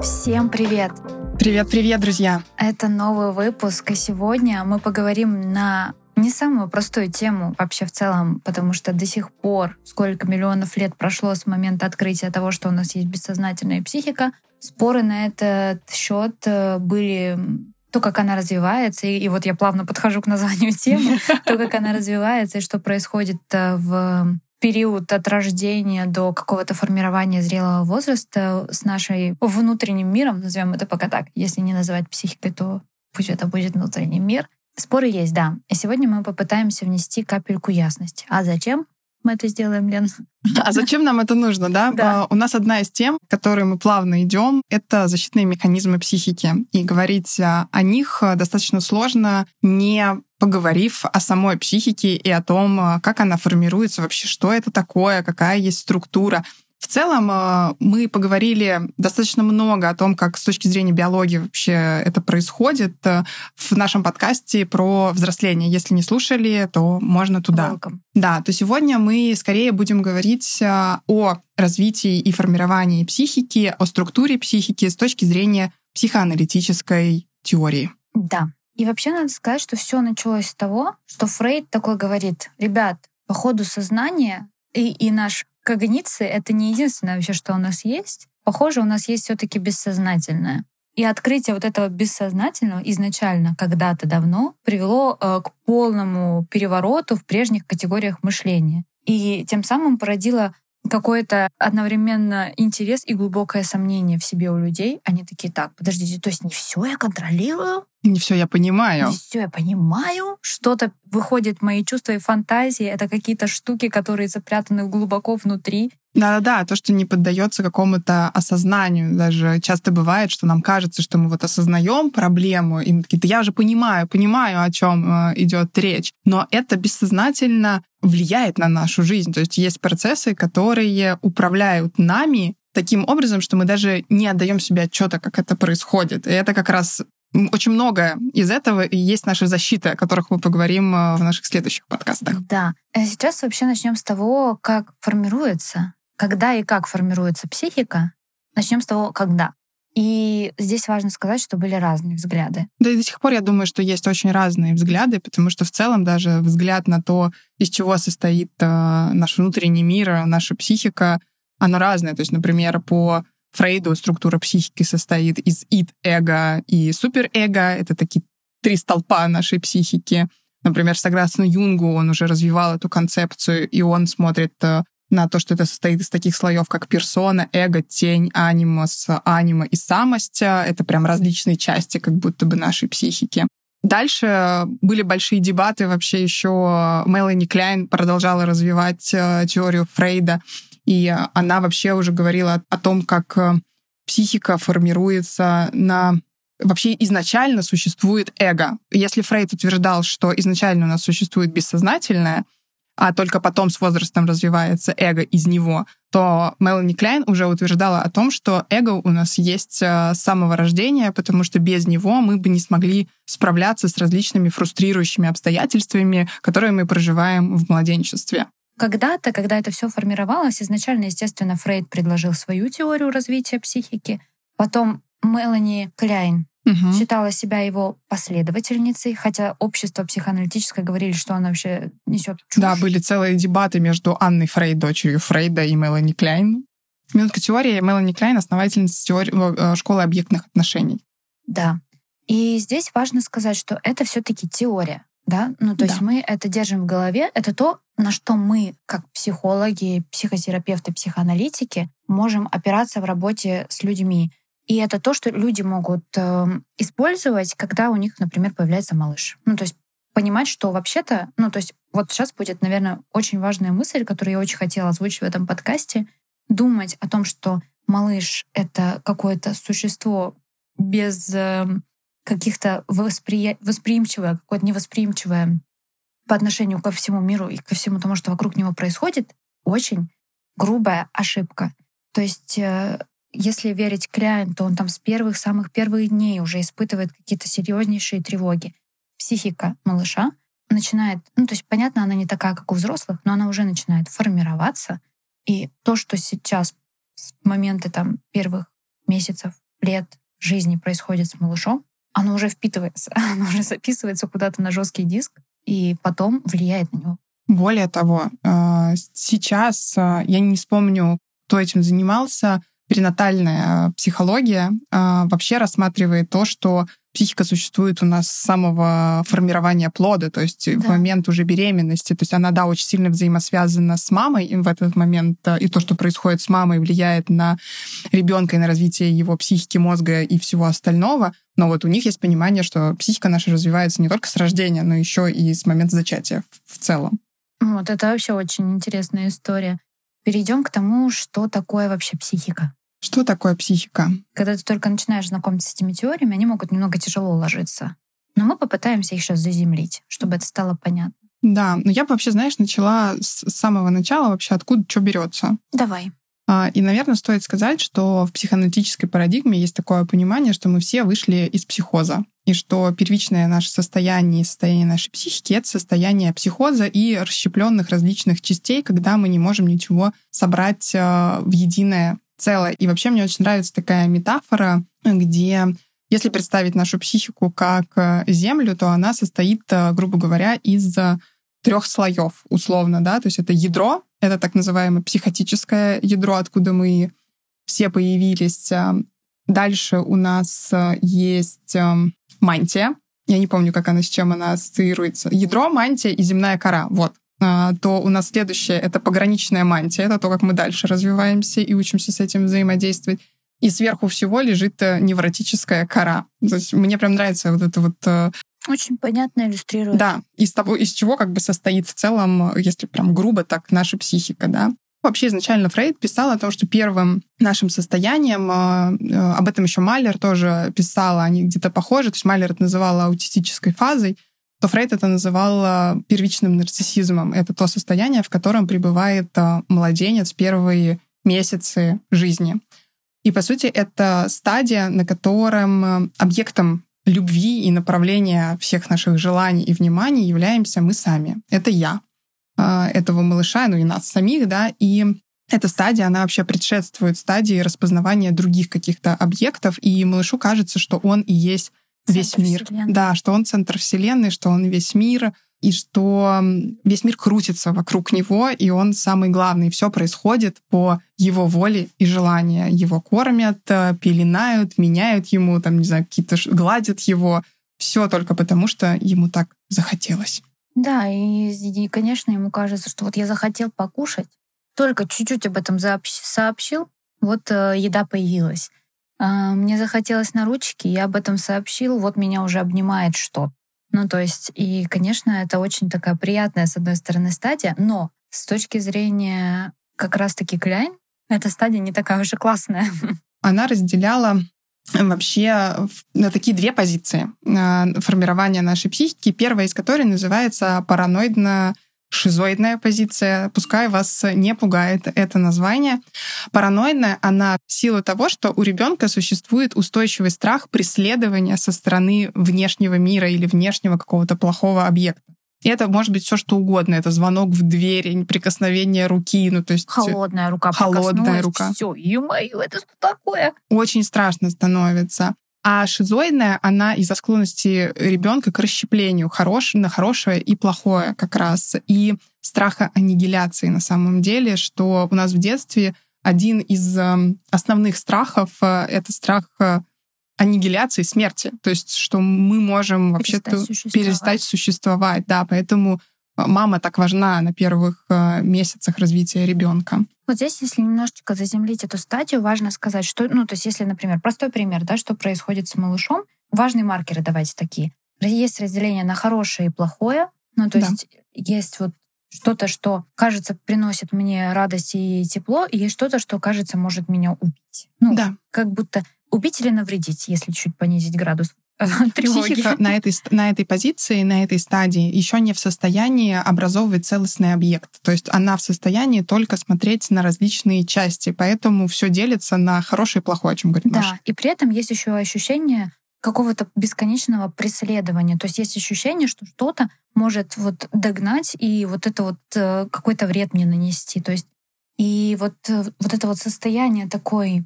Всем привет! Привет-привет, друзья! Это новый выпуск, и сегодня мы поговорим на не самую простую тему вообще в целом, потому что до сих пор, сколько миллионов лет прошло с момента открытия того, что у нас есть бессознательная психика, споры на этот счет э, были то, как она развивается, и, и вот я плавно подхожу к названию темы, то, как она развивается, и что происходит в период от рождения до какого-то формирования зрелого возраста с нашей внутренним миром, назовем это пока так. Если не называть психикой, то пусть это будет внутренний мир. Споры есть, да. И сегодня мы попытаемся внести капельку ясности. А зачем? Мы это сделаем, Лен. А зачем нам это нужно, да? да? У нас одна из тем, к которой мы плавно идем, это защитные механизмы психики. И говорить о них достаточно сложно, не поговорив о самой психике и о том, как она формируется, вообще что это такое, какая есть структура. В целом э, мы поговорили достаточно много о том, как с точки зрения биологии вообще это происходит э, в нашем подкасте про взросление. Если не слушали, то можно туда. Welcome. Да, то сегодня мы скорее будем говорить э, о развитии и формировании психики, о структуре психики с точки зрения психоаналитической теории. Да. И вообще надо сказать, что все началось с того, что Фрейд такой говорит, ребят, по ходу сознания и, и наш когниции — это не единственное вообще, что у нас есть. Похоже, у нас есть все таки бессознательное. И открытие вот этого бессознательного изначально, когда-то давно, привело э, к полному перевороту в прежних категориях мышления. И тем самым породило какой-то одновременно интерес и глубокое сомнение в себе у людей. Они такие, так, подождите, то есть не все я контролирую? Не все я понимаю. Не все я понимаю. Что-то выходит мои чувства и фантазии. Это какие-то штуки, которые запрятаны глубоко внутри. Да-да-да, то, что не поддается какому-то осознанию. Даже часто бывает, что нам кажется, что мы вот осознаем проблему, и мы такие, да я же понимаю, понимаю, о чем э, идет речь. Но это бессознательно влияет на нашу жизнь. То есть есть процессы, которые управляют нами таким образом, что мы даже не отдаем себе отчета, как это происходит. И это как раз очень много из этого и есть наши защиты, о которых мы поговорим э, в наших следующих подкастах. Да. А сейчас вообще начнем с того, как формируется когда и как формируется психика, начнем с того, когда. И здесь важно сказать, что были разные взгляды. Да и до сих пор я думаю, что есть очень разные взгляды, потому что в целом даже взгляд на то, из чего состоит э, наш внутренний мир, наша психика, оно разное. То есть, например, по Фрейду структура психики состоит из ид, эго и суперэго. Это такие три столпа нашей психики. Например, согласно Юнгу, он уже развивал эту концепцию, и он смотрит э, на то, что это состоит из таких слоев, как персона, эго, тень, анимус, анима и самость. Это прям различные части как будто бы нашей психики. Дальше были большие дебаты. Вообще еще Мелани Кляйн продолжала развивать э, теорию Фрейда. И она вообще уже говорила о том, как э, психика формируется на вообще изначально существует эго. Если Фрейд утверждал, что изначально у нас существует бессознательное, а только потом с возрастом развивается эго из него, то Мелани Кляйн уже утверждала о том, что эго у нас есть э, с самого рождения, потому что без него мы бы не смогли справляться с различными фрустрирующими обстоятельствами, которые мы проживаем в младенчестве. Когда-то, когда это все формировалось, изначально, естественно, Фрейд предложил свою теорию развития психики, потом Мелани Кляйн угу. считала себя его последовательницей, хотя общество психоаналитическое говорили, что она вообще несет чушь. Да, были целые дебаты между Анной Фрейд, дочерью Фрейда, и Мелани Кляйн. Минутка теории. Мелани Кляйн — основательница теории, э, школы объектных отношений. Да. И здесь важно сказать, что это все таки теория. Да? Ну, то да. есть мы это держим в голове. Это то, на что мы, как психологи, психотерапевты, психоаналитики, можем опираться в работе с людьми. И это то, что люди могут э, использовать, когда у них, например, появляется малыш. Ну, то есть понимать, что вообще-то, ну, то есть вот сейчас будет, наверное, очень важная мысль, которую я очень хотела озвучить в этом подкасте, думать о том, что малыш — это какое-то существо без э, каких-то воспри... восприимчивое, какое-то невосприимчивое по отношению ко всему миру и ко всему тому, что вокруг него происходит, очень грубая ошибка. То есть э, если верить Кляйн, то он там с первых, самых первых дней уже испытывает какие-то серьезнейшие тревоги. Психика малыша начинает, ну то есть понятно, она не такая, как у взрослых, но она уже начинает формироваться И то, что сейчас с момента там первых месяцев, лет жизни происходит с малышом, оно уже впитывается, оно уже записывается куда-то на жесткий диск и потом влияет на него. Более того, э, сейчас э, я не вспомню, кто этим занимался, перинатальная психология э, вообще рассматривает то, что психика существует у нас с самого формирования плода, то есть да. в момент уже беременности. То есть она, да, очень сильно взаимосвязана с мамой и в этот момент, и то, что происходит с мамой, влияет на ребенка и на развитие его психики, мозга и всего остального. Но вот у них есть понимание, что психика наша развивается не только с рождения, но еще и с момента зачатия в целом. Вот это вообще очень интересная история. Перейдем к тому, что такое вообще психика. Что такое психика? Когда ты только начинаешь знакомиться с этими теориями, они могут немного тяжело ложиться. Но мы попытаемся их сейчас заземлить, чтобы это стало понятно. Да, но я бы вообще, знаешь, начала с самого начала вообще, откуда что берется. Давай. А, и, наверное, стоит сказать, что в психоаналитической парадигме есть такое понимание, что мы все вышли из психоза, и что первичное наше состояние и состояние нашей психики — это состояние психоза и расщепленных различных частей, когда мы не можем ничего собрать а, в единое целое. И вообще мне очень нравится такая метафора, где если представить нашу психику как э, землю, то она состоит, э, грубо говоря, из трех слоев, условно, да, то есть это ядро, это так называемое психотическое ядро, откуда мы все появились. Э, дальше у нас есть мантия. Я не помню, как она с чем она ассоциируется. Ядро, мантия и земная кора. Вот. А, то у нас следующее — это пограничная мантия. Это то, как мы дальше развиваемся и учимся с этим взаимодействовать. И сверху всего лежит э, невротическая кора. То есть мне прям нравится вот это вот... Э, Очень понятно иллюстрирует. Да, из того, из чего как бы состоит в целом, если прям грубо так, наша психика, да. Вообще изначально Фрейд писал о том, что первым нашим состоянием, э, об этом еще Малер тоже писала, они где-то похожи, то есть Малер это называла аутистической фазой, то Фрейд это называл первичным нарциссизмом. Это то состояние, в котором пребывает а, младенец первые месяцы жизни. И, по сути, это стадия, на котором а, объектом любви и направления всех наших желаний и внимания являемся мы сами. Это я а, этого малыша, ну и нас самих, да, и эта стадия, она вообще предшествует стадии распознавания других каких-то объектов, и малышу кажется, что он и есть весь мир. Вселенной. Да, что он центр Вселенной, что он весь мир, и что весь мир крутится вокруг него, и он самый главный. Все происходит по его воле и желанию. Его кормят, э, пеленают, меняют ему, там, не знаю, какие-то гладят его. Все только потому, что ему так захотелось. Да, и, и, конечно, ему кажется, что вот я захотел покушать, только чуть-чуть об этом сообщил, вот э, еда появилась. А, мне захотелось на ручки, я об этом сообщил, вот меня уже обнимает что Ну, то есть, и, конечно, это очень такая приятная, с одной стороны, стадия, но с точки зрения как раз-таки Кляйн, эта стадия не такая уж и классная. Она разделяла вообще на такие две позиции а, формирования нашей психики. Первая из которой называется параноидно шизоидная позиция, пускай вас не пугает это название. Параноидная, она в силу того, что у ребенка существует устойчивый страх преследования со стороны внешнего мира или внешнего какого-то плохого объекта. И это может быть все что угодно. Это звонок в дверь, прикосновение руки, ну то есть холодная рука, холодная рука. Все, ё-моё, это что такое? Очень страшно становится. А шизоидная, она из-за склонности ребенка к расщеплению хорош, на хорошее и плохое как раз. И страха аннигиляции на самом деле, что у нас в детстве один из эм, основных страхов э, — это страх э, аннигиляции, смерти. То есть, что мы можем вообще-то существовать. перестать существовать. Да, поэтому мама так важна на первых э, месяцах развития ребенка. Вот здесь, если немножечко заземлить эту стадию, важно сказать, что, ну, то есть, если, например, простой пример, да, что происходит с малышом, важные маркеры давайте такие. Есть разделение на хорошее и плохое, ну, то да. есть есть вот что-то, что, кажется, приносит мне радость и тепло, и есть что-то, что, кажется, может меня убить. Ну, да. как будто убить или навредить, если чуть понизить градус. тревоги. Психика на этой, на этой позиции, на этой стадии еще не в состоянии образовывать целостный объект. То есть она в состоянии только смотреть на различные части. Поэтому все делится на хорошее и плохое, о чем говорит Да, Маша. и при этом есть еще ощущение какого-то бесконечного преследования. То есть есть ощущение, что что-то может вот догнать и вот это вот э, какой-то вред мне нанести. То есть И вот, э, вот это вот состояние такой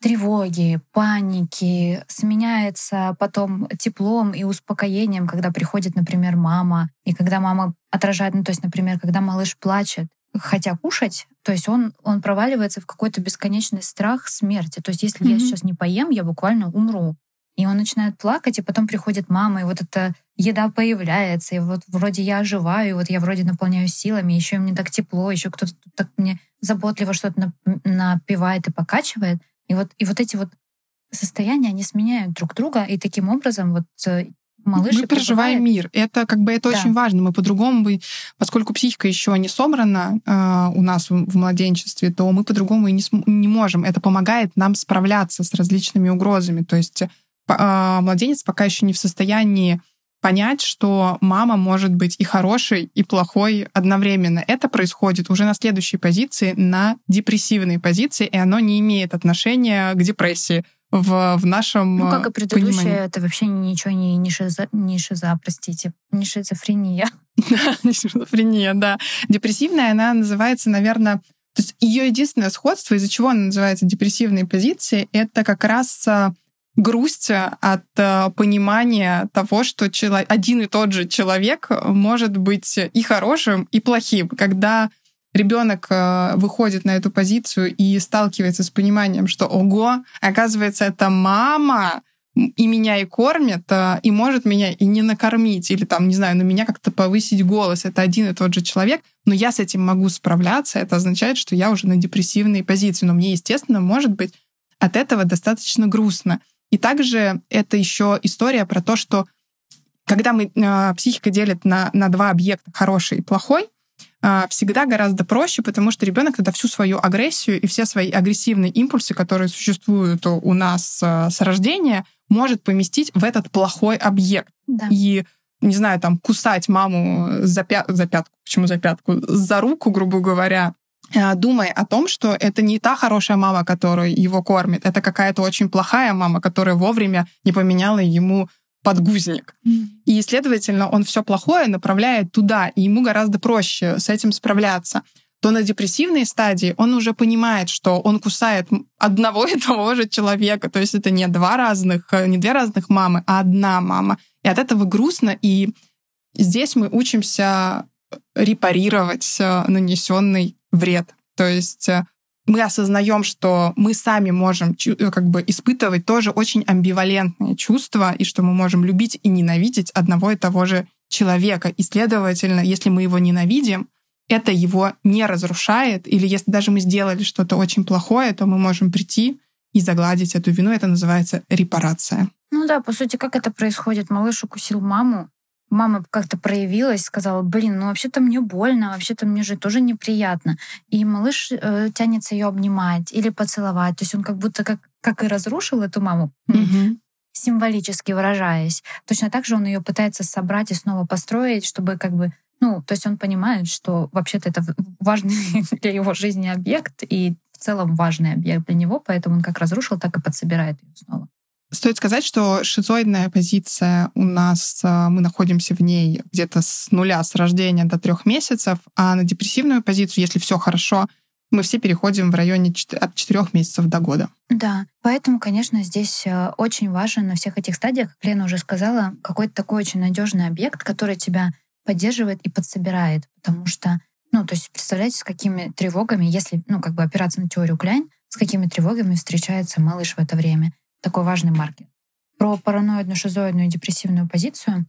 тревоги, паники сменяется потом теплом и успокоением, когда приходит, например, мама, и когда мама отражает, ну, то есть, например, когда малыш плачет, хотя кушать, то есть он, он проваливается в какой-то бесконечный страх смерти. То есть если mm-hmm. я сейчас не поем, я буквально умру. И он начинает плакать, и потом приходит мама, и вот эта еда появляется, и вот вроде я оживаю, и вот я вроде наполняю силами, еще мне так тепло, еще кто-то так мне заботливо что-то напивает и покачивает. И вот, и вот эти вот состояния, они сменяют друг друга, и таким образом вот э, малыш мы проживаем мир. Это как бы это да. очень важно. Мы по-другому бы, поскольку психика еще не собрана э, у нас в, в младенчестве, то мы по-другому и не, не можем. Это помогает нам справляться с различными угрозами. То есть э, младенец пока еще не в состоянии понять, что мама может быть и хорошей, и плохой одновременно. Это происходит уже на следующей позиции, на депрессивной позиции, и оно не имеет отношения к депрессии в, в нашем Ну, как и предыдущее, понимании. это вообще ничего не, не, шиза, не шиза, простите, не шизофрения. Да, не шизофрения, да. Депрессивная, она называется, наверное, то есть ее единственное сходство, из-за чего она называется депрессивной позицией, это как раз а, грусть от а, понимания того, что один и тот же человек может быть и хорошим, и плохим. Когда ребенок э, выходит на эту позицию и сталкивается с пониманием, что ого, оказывается, это мама, и меня и кормит, э, и может меня и не накормить, или там, не знаю, на меня как-то повысить голос. Это один и тот же человек, но я с этим могу справляться. Это означает, что я уже на депрессивной позиции. Но мне, естественно, может быть от этого достаточно грустно. И также это еще история про то, что когда мы э, психика делит на, на два объекта, хороший и плохой, а, всегда гораздо проще, потому что ребенок тогда всю свою агрессию и все свои агрессивные импульсы, которые существуют у нас а, с рождения, может поместить в этот плохой объект. Да. И не знаю, там, кусать маму за, пя... за пятку, почему за пятку, за руку, грубо говоря, а, думая о том, что это не та хорошая мама, которая его кормит, это какая-то очень плохая мама, которая вовремя не поменяла ему подгузник. Mm. И, следовательно, он все плохое направляет туда, и ему гораздо проще с этим справляться то на депрессивной стадии он уже понимает, что он кусает одного и того же человека. То есть это не два разных, не две разных мамы, а одна мама. И от этого грустно. И здесь мы учимся репарировать э, нанесенный вред. То есть э, мы осознаем, что мы сами можем э, как бы испытывать тоже очень амбивалентные чувства, и что мы можем любить и ненавидеть одного и того же человека. И, следовательно, если мы его ненавидим, это его не разрушает, или если даже мы сделали что-то очень плохое, то мы можем прийти и загладить эту вину. Это называется репарация. Ну да, по сути, как это происходит? Малыш укусил маму, мама как-то проявилась, сказала, блин, ну вообще-то мне больно, вообще-то мне же тоже неприятно. И малыш э, тянется ее обнимать или поцеловать. То есть он как будто как, как и разрушил эту маму, mm-hmm. символически выражаясь. Точно так же он ее пытается собрать и снова построить, чтобы как бы ну, то есть он понимает, что вообще-то это важный для его жизни объект и в целом важный объект для него, поэтому он как разрушил, так и подсобирает ее снова. Стоит сказать, что шизоидная позиция у нас, а, мы находимся в ней где-то с нуля, с рождения до трех месяцев, а на депрессивную позицию, если все хорошо, мы все переходим в районе от четырех месяцев до года. Да, поэтому, конечно, здесь э, очень важен на всех этих стадиях, как Лена уже сказала, какой-то такой очень надежный объект, который тебя поддерживает и подсобирает, потому что, ну, то есть представляете, с какими тревогами, если, ну, как бы опираться на теорию Кляйн, с какими тревогами встречается малыш в это время такой важный маркер. Про параноидную, шизоидную и депрессивную позицию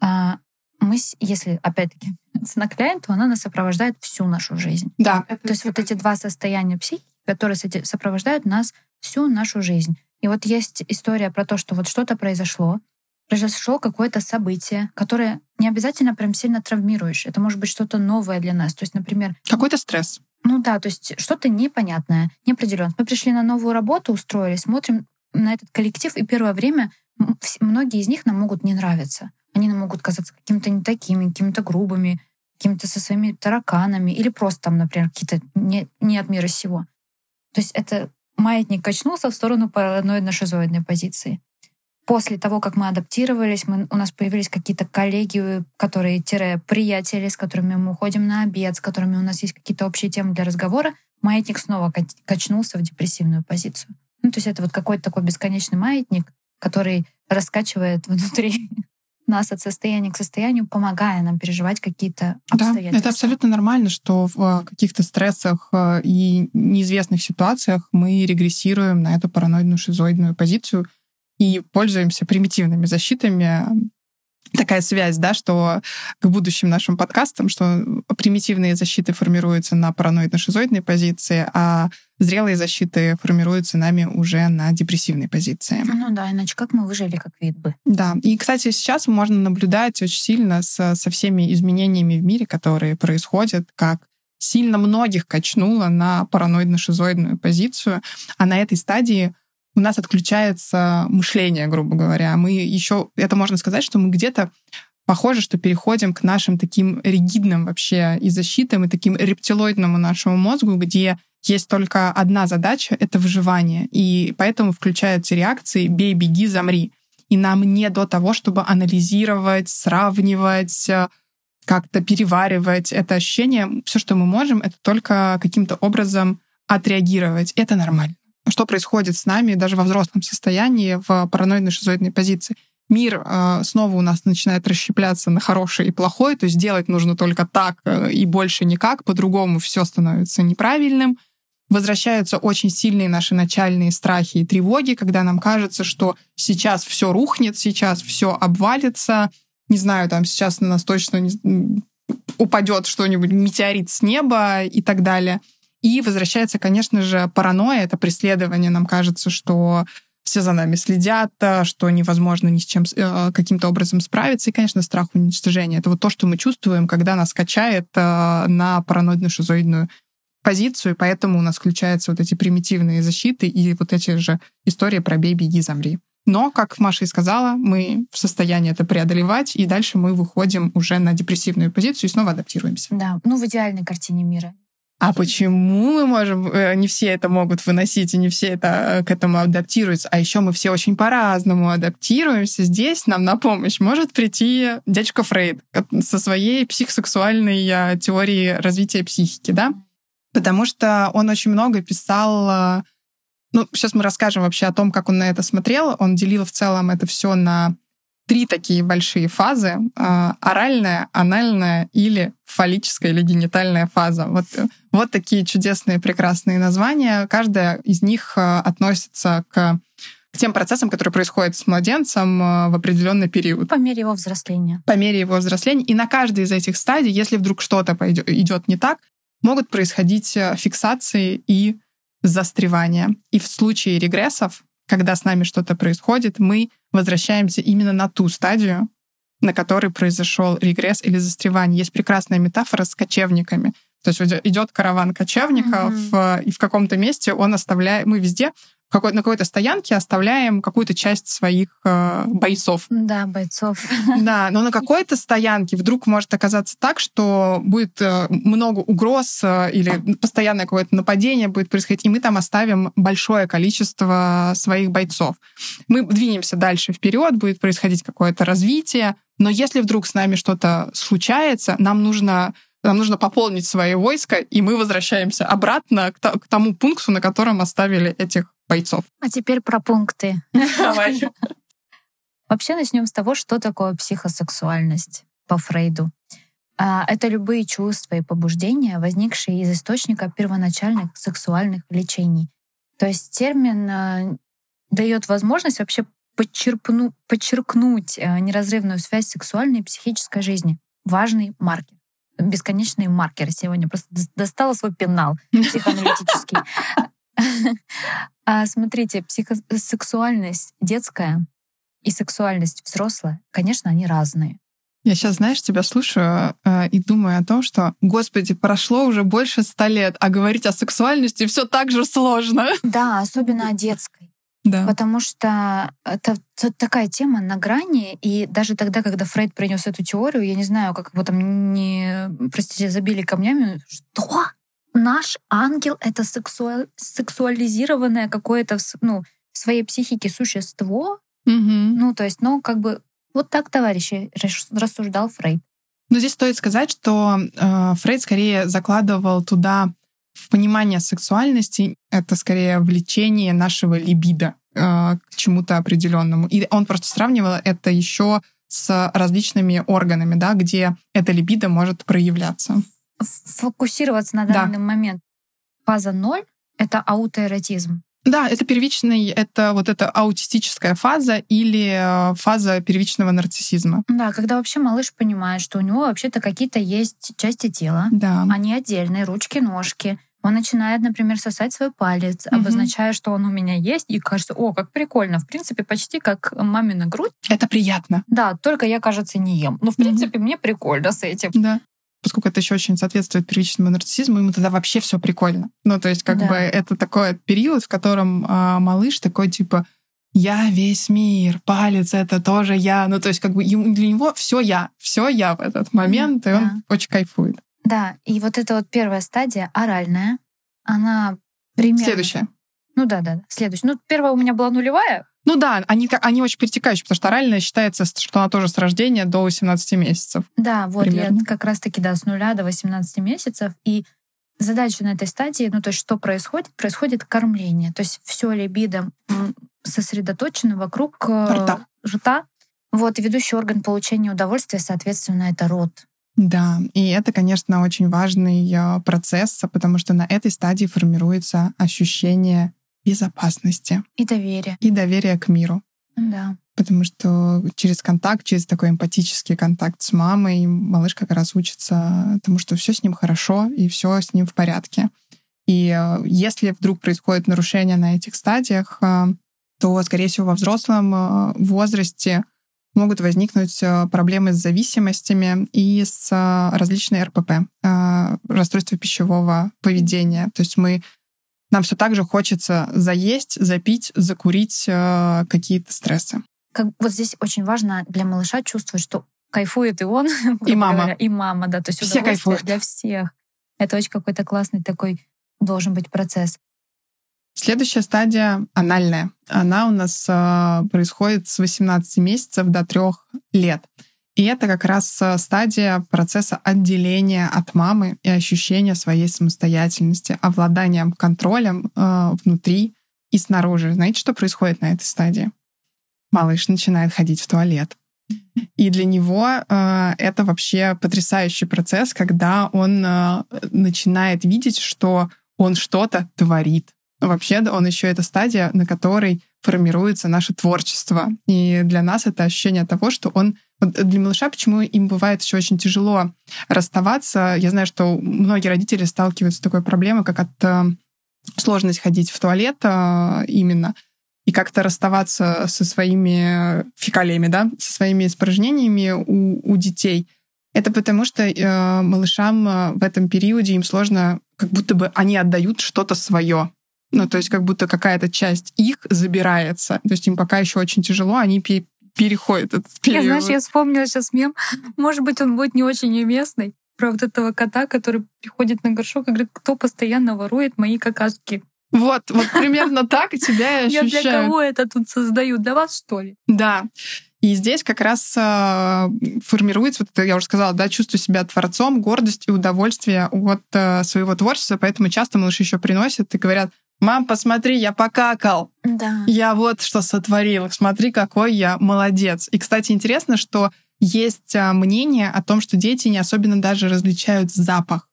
а, мы, если, опять-таки, наклеим, то она нас сопровождает всю нашу жизнь. Да. То есть вот эти два состояния психики, которые сопровождают нас всю нашу жизнь. И вот есть история про то, что вот что-то произошло, произошло какое-то событие, которое не обязательно прям сильно травмируешь. Это может быть что-то новое для нас. То есть, например... Какой-то стресс. Ну да, то есть что-то непонятное, неопределенное. Мы пришли на новую работу, устроились, смотрим, на этот коллектив, и первое время многие из них нам могут не нравиться. Они нам могут казаться какими-то не такими, какими-то грубыми, какими-то со своими тараканами, или просто там, например, какие-то не, не от мира сего. То есть это маятник качнулся в сторону параноидно-шизоидной позиции. После того, как мы адаптировались, мы, у нас появились какие-то коллеги, которые приятели, с которыми мы уходим на обед, с которыми у нас есть какие-то общие темы для разговора, маятник снова качнулся в депрессивную позицию. Ну, то есть это вот какой-то такой бесконечный маятник, который раскачивает внутри нас от состояния к состоянию, помогая нам переживать какие-то обстоятельства. Да, это абсолютно нормально, что в каких-то стрессах э, и неизвестных ситуациях мы регрессируем на эту параноидную шизоидную позицию и пользуемся примитивными защитами, такая связь, да, что к будущим нашим подкастам, что примитивные защиты формируются на параноидно-шизоидной позиции, а зрелые защиты формируются нами уже на депрессивной позиции. Ну да, иначе как мы выжили как вид бы? Да, и, кстати, сейчас можно наблюдать очень сильно со, со всеми изменениями в мире, которые происходят, как сильно многих качнуло на параноидно-шизоидную позицию, а на этой стадии у нас отключается мышление, грубо говоря. Мы еще, это можно сказать, что мы где-то похоже, что переходим к нашим таким ригидным вообще и защитам, и таким рептилоидному нашему мозгу, где есть только одна задача — это выживание. И поэтому включаются реакции «бей, беги, замри». И нам не до того, чтобы анализировать, сравнивать, как-то переваривать это ощущение. Все, что мы можем, это только каким-то образом отреагировать. Это нормально что происходит с нами даже во взрослом состоянии в параноидной шизоидной позиции. Мир э, снова у нас начинает расщепляться на хорошее и плохое, то есть делать нужно только так э, и больше никак, по-другому все становится неправильным. Возвращаются очень сильные наши начальные страхи и тревоги, когда нам кажется, что сейчас все рухнет, сейчас все обвалится, не знаю, там сейчас на нас точно не, упадет что-нибудь, метеорит с неба и так далее. И возвращается, конечно же, паранойя, это преследование. Нам кажется, что все за нами следят, что невозможно ни с чем э, каким-то образом справиться. И, конечно, страх уничтожения. Это вот то, что мы чувствуем, когда нас качает э, на параноидно-шизоидную позицию, и поэтому у нас включаются вот эти примитивные защиты и вот эти же истории про «бей, беги, замри». Но, как Маша и сказала, мы в состоянии это преодолевать, и дальше мы выходим уже на депрессивную позицию и снова адаптируемся. Да, ну в идеальной картине мира. А почему мы можем, э, не все это могут выносить, и не все это э, к этому адаптируются, а еще мы все очень по-разному адаптируемся. Здесь нам на помощь может прийти дядька Фрейд со своей психосексуальной э, теорией развития психики, да? Потому что он очень много писал ну, сейчас мы расскажем вообще о том, как он на это смотрел. Он делил в целом это все на три такие большие фазы. А, оральная, анальная или фаллическая или генитальная фаза. Вот, вот такие чудесные, прекрасные названия. Каждая из них а, относится к к тем процессам, которые происходят с младенцем а, в определенный период. По мере его взросления. По мере его взросления. И на каждой из этих стадий, если вдруг что-то идет не так, могут происходить фиксации и застревания. И в случае регрессов когда с нами что-то происходит, мы возвращаемся именно на ту стадию, на которой произошел регресс или застревание. Есть прекрасная метафора с кочевниками. То есть идет караван кочевников, mm-hmm. и в каком-то месте он оставляет... Мы везде какой, на какой-то стоянке оставляем какую-то часть своих э, бойцов. Да, бойцов. Да, но на какой-то стоянке вдруг может оказаться так, что будет э, много угроз э, или постоянное какое-то нападение будет происходить, и мы там оставим большое количество своих бойцов. Мы двинемся дальше вперед, будет происходить какое-то развитие, но если вдруг с нами что-то случается, нам нужно нам нужно пополнить свои войска, и мы возвращаемся обратно к тому пункту, на котором оставили этих бойцов. А теперь про пункты. Давай. Вообще начнем с того, что такое психосексуальность по Фрейду. А, это любые чувства и побуждения, возникшие из источника первоначальных сексуальных влечений. То есть термин а, дает возможность вообще подчерпну, подчеркнуть а, неразрывную связь сексуальной и психической жизни. Важный маркер. Бесконечные маркеры сегодня. Просто достала свой пенал психоаналитический. А смотрите, психосексуальность детская и сексуальность взрослая, конечно, они разные. Я сейчас, знаешь, тебя слушаю э, и думаю о том, что, господи, прошло уже больше ста лет, а говорить о сексуальности все так же сложно. Да, особенно о детской. Да. Потому что это, это такая тема на грани, и даже тогда, когда Фрейд принес эту теорию, я не знаю, как его там не, простите, забили камнями, что? Наш ангел — это сексуал, сексуализированное какое-то ну, в своей психике существо. Угу. Ну, то есть, ну, как бы вот так, товарищи, рассуждал Фрейд. Но здесь стоит сказать, что э, Фрейд скорее закладывал туда понимание сексуальности — это скорее влечение нашего либидо э, к чему-то определенному. И он просто сравнивал это еще с различными органами, да, где эта либидо может проявляться. Фокусироваться на данный да. момент. Фаза ноль — это аутоэротизм. Да, это первичный, это вот эта аутистическая фаза или э, фаза первичного нарциссизма. Да, когда вообще малыш понимает, что у него вообще-то какие-то есть части тела, да. они отдельные, ручки, ножки. Он начинает, например, сосать свой палец, угу. обозначая, что он у меня есть, и кажется, о, как прикольно. В принципе, почти как мамина грудь. Это приятно. Да, только я, кажется, не ем. Но, в принципе, угу. мне прикольно с этим. Да поскольку это еще очень соответствует первичному нарциссизму, ему тогда вообще все прикольно. Ну, то есть, как да. бы это такой период, в котором а, малыш такой типа я весь мир, палец это тоже я. Ну, то есть, как бы для него все я, все я в этот момент, да. и он очень кайфует. Да, и вот эта вот первая стадия, оральная, она примерно... Следующая. Ну да, да, следующая. Ну, первая у меня была нулевая, ну да, они, они очень перетекающие, потому что оральная считается, что она тоже с рождения до 18 месяцев. Да, вот примерно. я как раз-таки, да, с нуля до 18 месяцев. И задача на этой стадии, ну то есть что происходит? Происходит кормление. То есть все либидо сосредоточено вокруг э, рта. рта. Вот, и ведущий орган получения удовольствия, соответственно, это рот. Да, и это, конечно, очень важный э, процесс, потому что на этой стадии формируется ощущение безопасности. И доверия. И доверия к миру. Да. Потому что через контакт, через такой эмпатический контакт с мамой, малыш как раз учится тому, что все с ним хорошо и все с ним в порядке. И э, если вдруг происходит нарушение на этих стадиях, э, то, скорее всего, во взрослом э, возрасте могут возникнуть проблемы с зависимостями и с различной РПП, расстройство пищевого поведения. То есть мы нам все так же хочется заесть, запить, закурить э, какие-то стрессы. Как, вот здесь очень важно для малыша чувствовать, что кайфует и он, и мама, говоря, и мама, да, то есть все кайфуют для всех. Это очень какой-то классный такой должен быть процесс. Следующая стадия анальная. Она у нас э, происходит с 18 месяцев до 3 лет. И это как раз э, стадия процесса отделения от мамы и ощущения своей самостоятельности, обладанием контролем э, внутри и снаружи. Знаете, что происходит на этой стадии? Малыш начинает ходить в туалет. И для него э, это вообще потрясающий процесс, когда он э, начинает видеть, что он что-то творит. Вообще, он еще это стадия, на которой формируется наше творчество. И для нас это ощущение того, что он для малыша почему им бывает еще очень тяжело расставаться. Я знаю, что многие родители сталкиваются с такой проблемой, как от э, сложность ходить в туалет э, именно и как-то расставаться со своими фекалиями, да, со своими испражнениями у, у детей. Это потому, что э, малышам э, в этом периоде им сложно, как будто бы они отдают что-то свое. Ну, то есть как будто какая-то часть их забирается. То есть им пока еще очень тяжело, они переходит этот период. Я, знаешь, я вспомнила сейчас мем. Может быть, он будет не очень уместный. Про вот этого кота, который приходит на горшок и говорит, кто постоянно ворует мои какаски. Вот, вот примерно так тебя ощущаю. Я для кого это тут создаю? Для вас, что ли? Да. И здесь как раз э, формируется, вот это я уже сказала, да, чувство себя творцом, гордость и удовольствие от э, своего творчества. Поэтому часто малыши еще приносят и говорят, Мам, посмотри, я покакал. Да. Я вот что сотворил. Смотри, какой я молодец. И, кстати, интересно, что есть а, мнение о том, что дети не особенно даже различают запах.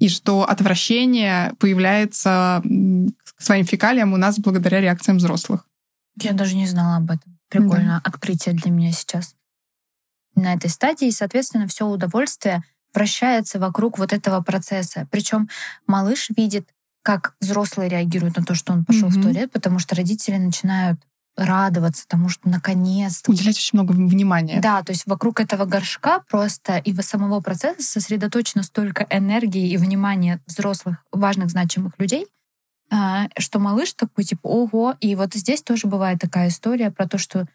И что отвращение появляется к своим фекалиям у нас благодаря реакциям взрослых. Я даже не знала об этом. Прикольно. Да. Открытие для меня сейчас. На этой стадии, соответственно, все удовольствие вращается вокруг вот этого процесса. Причем малыш видит как взрослые реагируют на то, что он пошел mm-hmm. в туалет, потому что родители начинают радоваться тому, что наконец-то... Уделять очень много внимания. Да, то есть вокруг этого горшка просто и в самого процесса сосредоточено столько энергии и внимания взрослых, важных, значимых людей, а, что малыш такой, типа, ого. И вот здесь тоже бывает такая история про то, что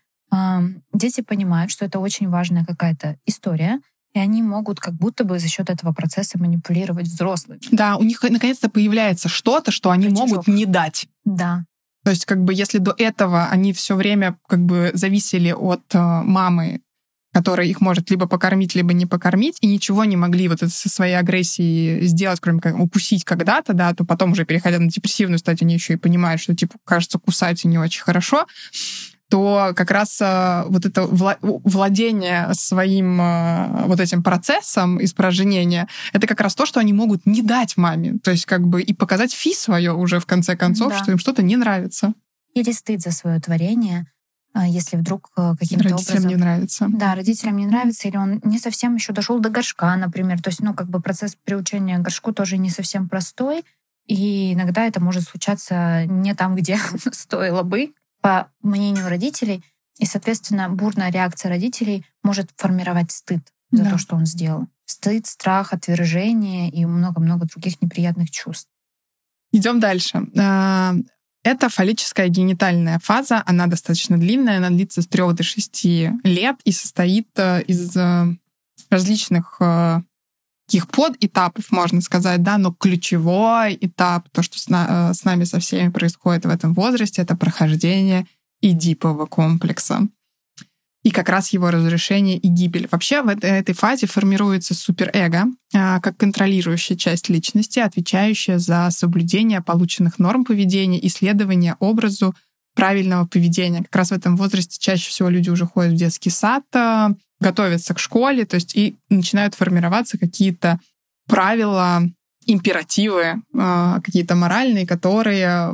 дети понимают, что это очень важная какая-то история, и они могут как будто бы за счет этого процесса манипулировать взрослыми. Да, у них наконец-то появляется что-то, что они Рычажок. могут не дать. Да. То есть, как бы, если до этого они все время как бы зависели от э, мамы, который их может либо покормить, либо не покормить, и ничего не могли вот это со своей агрессией сделать, кроме как укусить когда-то, да, то потом уже переходя на депрессивную стадию, они еще и понимают, что, типа, кажется, кусать не очень хорошо то как раз э, вот это владение своим э, вот этим процессом испражнения, это как раз то, что они могут не дать маме. То есть как бы и показать фи свое уже в конце концов, да. что им что-то не нравится. Или стыд за свое творение, а, если вдруг каким-то родителям образом... не нравится. Да, родителям не нравится, или он не совсем еще дошел до горшка, например. То есть, ну, как бы процесс приучения к горшку тоже не совсем простой, и иногда это может случаться не там, где стоило бы, по мнению родителей, и, соответственно, бурная реакция родителей может формировать стыд за да. то, что он сделал. Стыд, страх, отвержение и много-много других неприятных чувств. Идем дальше. А, это фаллическая генитальная фаза. Она достаточно длинная, она длится с 3 до 6 лет и состоит э, из э, различных э, таких подэтапов, можно сказать, да, но ключевой этап, то, что с, на, с нами со всеми происходит в этом возрасте, это прохождение идипового комплекса. И как раз его разрешение и гибель. Вообще в этой, фазе формируется суперэго а, как контролирующая часть личности, отвечающая за соблюдение полученных норм поведения, исследование образу правильного поведения. Как раз в этом возрасте чаще всего люди уже ходят в детский сад, а, готовятся к школе, то есть и начинают формироваться какие-то правила, императивы, а, какие-то моральные, которые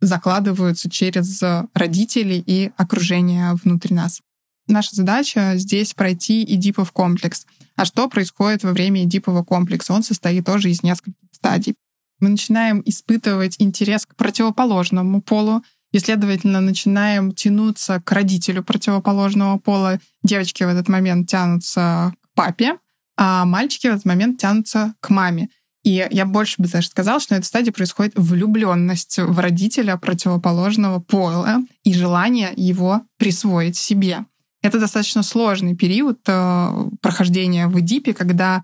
закладываются через родителей и окружение внутри нас. Наша задача здесь пройти Эдипов комплекс. А что происходит во время Эдипового комплекса? Он состоит тоже из нескольких стадий. Мы начинаем испытывать интерес к противоположному полу, и, следовательно, начинаем тянуться к родителю противоположного пола. Девочки в этот момент тянутся к папе, а мальчики в этот момент тянутся к маме. И я больше бы даже сказала, что на этой стадии происходит влюбленность в родителя противоположного пола и желание его присвоить себе. Это достаточно сложный период э, прохождения в Эдипе, когда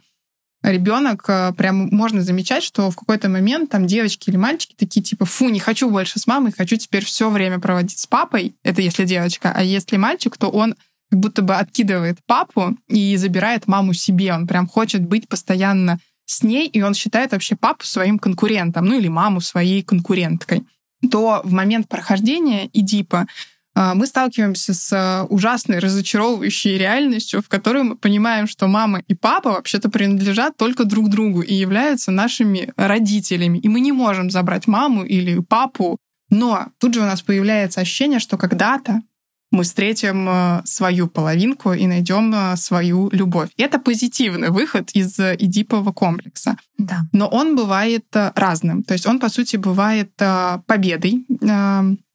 ребенок э, прям можно замечать, что в какой-то момент там девочки или мальчики такие типа, фу, не хочу больше с мамой, хочу теперь все время проводить с папой. Это если девочка. А если мальчик, то он как будто бы откидывает папу и забирает маму себе. Он прям хочет быть постоянно с ней, и он считает вообще папу своим конкурентом, ну или маму своей конкуренткой. То в момент прохождения Эдипа а, мы сталкиваемся с а, ужасной, разочаровывающей реальностью, в которой мы понимаем, что мама и папа вообще-то принадлежат только друг другу и являются нашими родителями. И мы не можем забрать маму или папу. Но тут же у нас появляется ощущение, что когда-то мы встретим э, свою половинку и найдем э, свою любовь. И это позитивный выход из э, Эдипового комплекса. Да. Но он бывает разным. То есть он, по сути, бывает победой.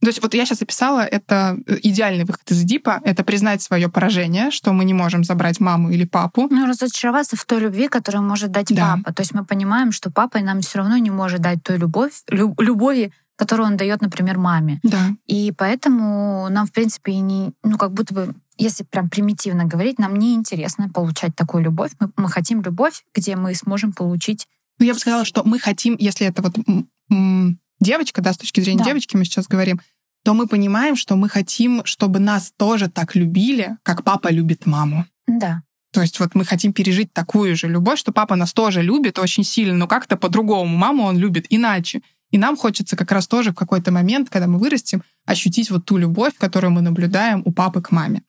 То есть вот я сейчас описала, это идеальный выход из Эдипа, это признать свое поражение, что мы не можем забрать маму или папу. Ну, разочароваться в той любви, которую может дать да. папа. То есть мы понимаем, что папа нам все равно не может дать той любовь, любови, которую он дает, например, маме. Да. И поэтому нам, в принципе, и не, ну, как будто бы, если прям примитивно говорить, нам не интересно получать такую любовь. Мы, мы хотим любовь, где мы сможем получить. Ну, я бы сказала, что мы хотим, если это вот девочка, да, с точки зрения да. девочки мы сейчас говорим, то мы понимаем, что мы хотим, чтобы нас тоже так любили, как папа любит маму. Да. То есть вот мы хотим пережить такую же любовь, что папа нас тоже любит очень сильно, но как-то по-другому. Маму он любит иначе. И нам хочется как раз тоже в какой-то момент, когда мы вырастем, ощутить вот ту любовь, которую мы наблюдаем у папы к маме.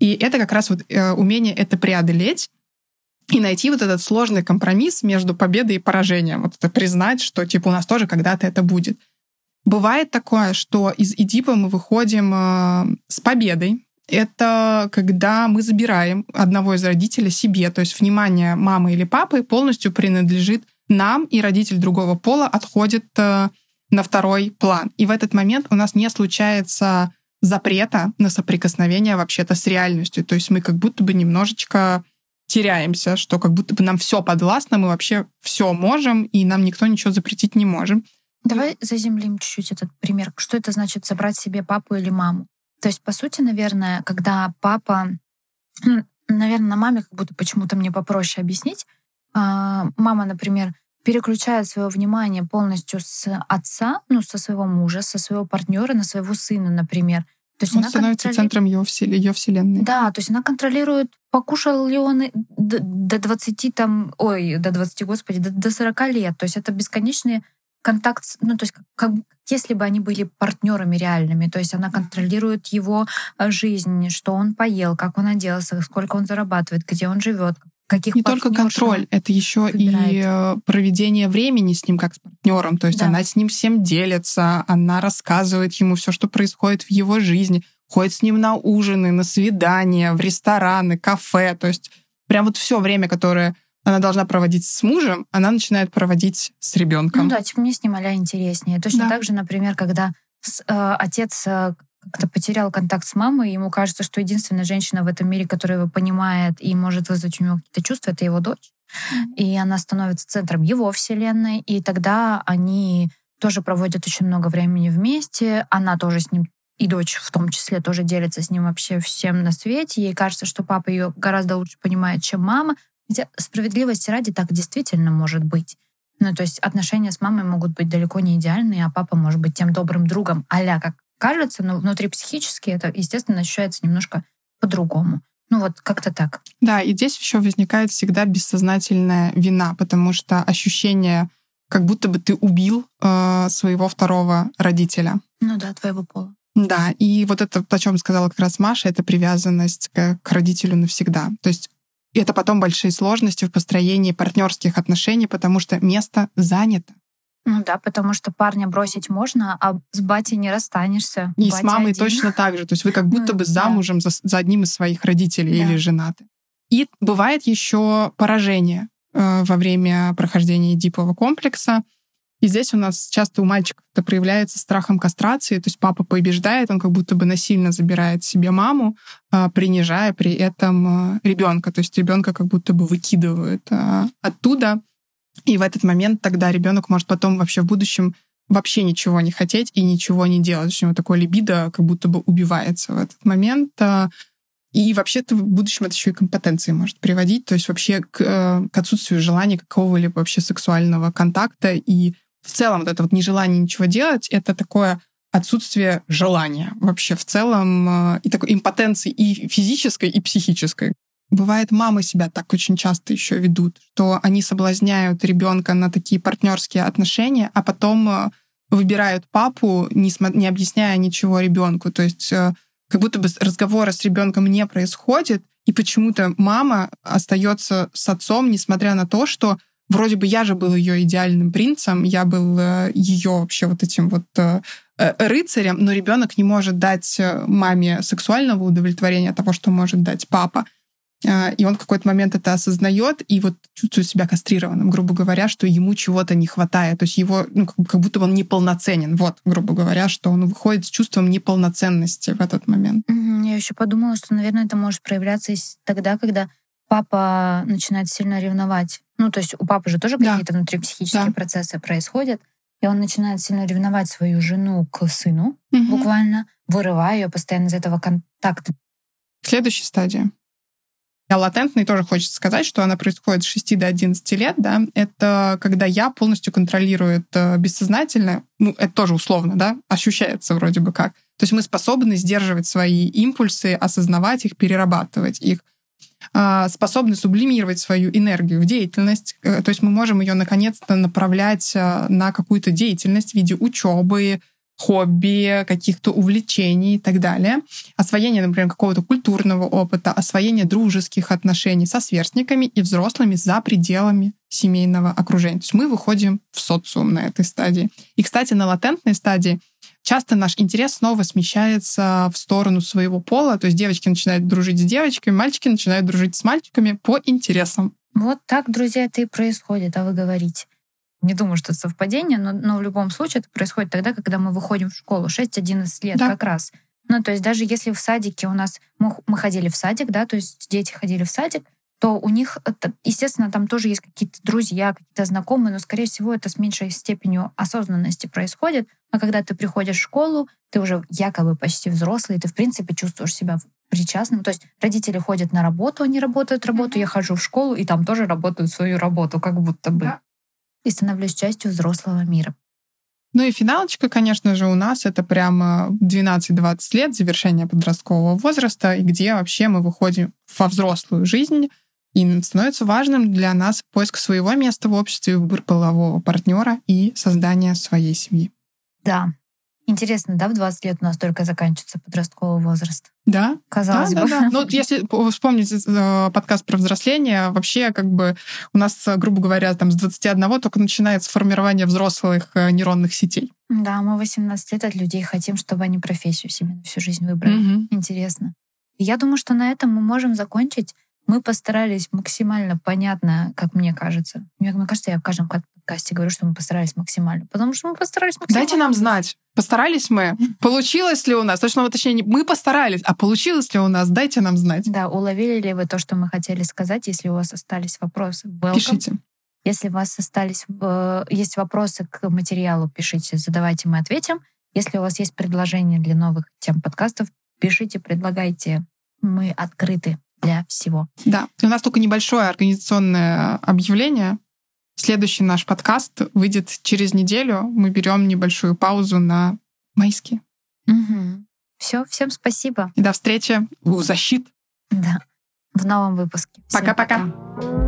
И это как раз вот э, умение это преодолеть и найти вот этот сложный компромисс между победой и поражением. Вот это признать, что типа у нас тоже когда-то это будет. Бывает такое, что из Эдипа мы выходим э, с победой. Это когда мы забираем одного из родителей себе, то есть внимание мамы или папы полностью принадлежит нам и родитель другого пола отходит э, на второй план. И в этот момент у нас не случается запрета на соприкосновение вообще-то с реальностью. То есть мы как будто бы немножечко теряемся, что как будто бы нам все подвластно, мы вообще все можем, и нам никто ничего запретить не можем. Давай заземлим чуть-чуть этот пример. Что это значит забрать себе папу или маму? То есть, по сути, наверное, когда папа... Наверное, на маме как будто почему-то мне попроще объяснить. А, мама, например, переключает свое внимание полностью с отца, ну, со своего мужа, со своего партнера на своего сына, например. То есть Он она становится контроли... центром ее, всел... ее вселенной. Да, то есть она контролирует, покушал ли он до 20 там, ой, до 20, господи, до, до 40 лет. То есть это бесконечный контакт, ну, то есть как, если бы они были партнерами реальными. То есть она контролирует его э, жизнь, что он поел, как он оделся, сколько он зарабатывает, где он живет, каких Не только контроль, это еще выбирает. и э, проведение времени с ним как с партнером. То есть да. она с ним всем делится, она рассказывает ему все, что происходит в его жизни, ходит с ним на ужины, на свидания, в рестораны, кафе. То есть прям вот все время, которое она должна проводить с мужем, она начинает проводить с ребенком. Ну да, типа мне с ним а интереснее. Точно да. так же, например, когда с, э, отец э, как-то потерял контакт с мамой, ему кажется, что единственная женщина в этом мире, которая его понимает и может вызвать у него какие-то чувства, это его дочь. И она становится центром его вселенной, и тогда они тоже проводят очень много времени вместе, она тоже с ним и дочь в том числе тоже делится с ним вообще всем на свете. Ей кажется, что папа ее гораздо лучше понимает, чем мама. Хотя справедливости ради так действительно может быть. Ну, то есть отношения с мамой могут быть далеко не идеальные, а папа может быть тем добрым другом, а как кажется, но внутри психически это, естественно, ощущается немножко по-другому. Ну вот как-то так. Да, и здесь еще возникает всегда бессознательная вина, потому что ощущение, как будто бы ты убил э, своего второго родителя. Ну да, твоего пола. Да, и вот это, о чем сказала как раз Маша, это привязанность к, к родителю навсегда. То есть это потом большие сложности в построении партнерских отношений, потому что место занято. Ну да, потому что парня бросить можно, а с батей не расстанешься. И Батя с мамой один. точно так же. То есть вы как будто ну, бы замужем да. за, за одним из своих родителей да. или женаты. И бывает еще поражение э, во время прохождения дипового комплекса. И здесь у нас часто у мальчиков это проявляется страхом кастрации, то есть папа побеждает, он как будто бы насильно забирает себе маму, э, принижая при этом э, ребенка, то есть ребенка как будто бы выкидывают оттуда. И в этот момент тогда ребенок может потом вообще в будущем вообще ничего не хотеть и ничего не делать. У него такое либидо как будто бы убивается в этот момент. А, и вообще-то в будущем это еще и к импотенции может приводить, то есть вообще к, э, к отсутствию желания какого-либо вообще сексуального контакта. И в целом вот это вот нежелание ничего делать, это такое отсутствие желания вообще в целом э, и такой импотенции и физической, и психической. Бывает, мамы себя так очень часто еще ведут, что они соблазняют ребенка на такие партнерские отношения, а потом э, выбирают папу, не, не объясняя ничего ребенку. То есть э, как будто бы разговора с ребенком не происходит, и почему-то мама остается с отцом, несмотря на то, что вроде бы я же был ее идеальным принцем, я был э, ее вообще вот этим вот рыцарем, но ребенок не может дать маме сексуального удовлетворения того, что может дать папа. А, и он в какой-то момент это осознает и вот чувствует себя кастрированным, грубо говоря, что ему чего-то не хватает. То есть его, ну, как будто он неполноценен. Вот, грубо говоря, что он выходит с чувством неполноценности в этот момент. Я еще подумала, что, наверное, это может проявляться тогда, когда папа начинает сильно ревновать. Ну, то есть у папы же тоже да. какие-то внутрипсихические да. процессы происходят. И он начинает сильно ревновать свою жену к сыну, угу. буквально, вырывая ее постоянно из этого контакта. Следующая стадия а латентный тоже хочется сказать, что она происходит с 6 до 11 лет, да, это когда я полностью контролирую это бессознательно, ну, это тоже условно, да, ощущается вроде бы как. То есть мы способны сдерживать свои импульсы, осознавать их, перерабатывать их, а, способны сублимировать свою энергию в деятельность, э, то есть мы можем ее наконец-то направлять а, на какую-то деятельность в виде учебы, хобби, каких-то увлечений и так далее. Освоение, например, какого-то культурного опыта, освоение дружеских отношений со сверстниками и взрослыми за пределами семейного окружения. То есть мы выходим в социум на этой стадии. И, кстати, на латентной стадии часто наш интерес снова смещается в сторону своего пола. То есть девочки начинают дружить с девочками, мальчики начинают дружить с мальчиками по интересам. Вот так, друзья, это и происходит, а вы говорите. Не думаю, что это совпадение, но, но в любом случае это происходит тогда, когда мы выходим в школу, 6-11 лет да. как раз. Ну, то есть даже если в садике у нас... Мы, мы ходили в садик, да, то есть дети ходили в садик, то у них, естественно, там тоже есть какие-то друзья, какие-то знакомые, но, скорее всего, это с меньшей степенью осознанности происходит. А когда ты приходишь в школу, ты уже якобы почти взрослый, ты, в принципе, чувствуешь себя причастным. То есть родители ходят на работу, они работают работу, я хожу в школу, и там тоже работают свою работу, как будто бы. Да и становлюсь частью взрослого мира. Ну и финалочка, конечно же, у нас это прямо 12-20 лет, завершение подросткового возраста, и где вообще мы выходим во взрослую жизнь, и становится важным для нас поиск своего места в обществе, выбор полового партнера и создание своей семьи. Да, Интересно, да, в 20 лет у нас только заканчивается подростковый возраст? Да. Казалось да, бы. Да, да. Ну, вот если вспомнить э, подкаст про взросление, вообще как бы у нас, грубо говоря, там с 21 только начинается формирование взрослых э, нейронных сетей. Да, мы 18 лет от людей хотим, чтобы они профессию себе на всю жизнь выбрали. Мгм. Интересно. Я думаю, что на этом мы можем закончить. Мы постарались максимально понятно, как мне кажется. Мне, мне кажется, я в каждом подкасте говорю, что мы постарались максимально. Потому что мы постарались максимально. Дайте нам знать, постарались мы, получилось ли у нас, точно, точнее, не мы постарались, а получилось ли у нас, дайте нам знать. Да, уловили ли вы то, что мы хотели сказать? Если у вас остались вопросы, welcome. Пишите. Если у вас остались, э, есть вопросы к материалу, пишите, задавайте, мы ответим. Если у вас есть предложения для новых тем подкастов, пишите, предлагайте. Мы открыты для всего. Да. И у нас только небольшое организационное объявление. Следующий наш подкаст выйдет через неделю. Мы берем небольшую паузу на майские. Все, всем спасибо. И до встречи у защит. Да. В новом выпуске. Пока-пока. пока.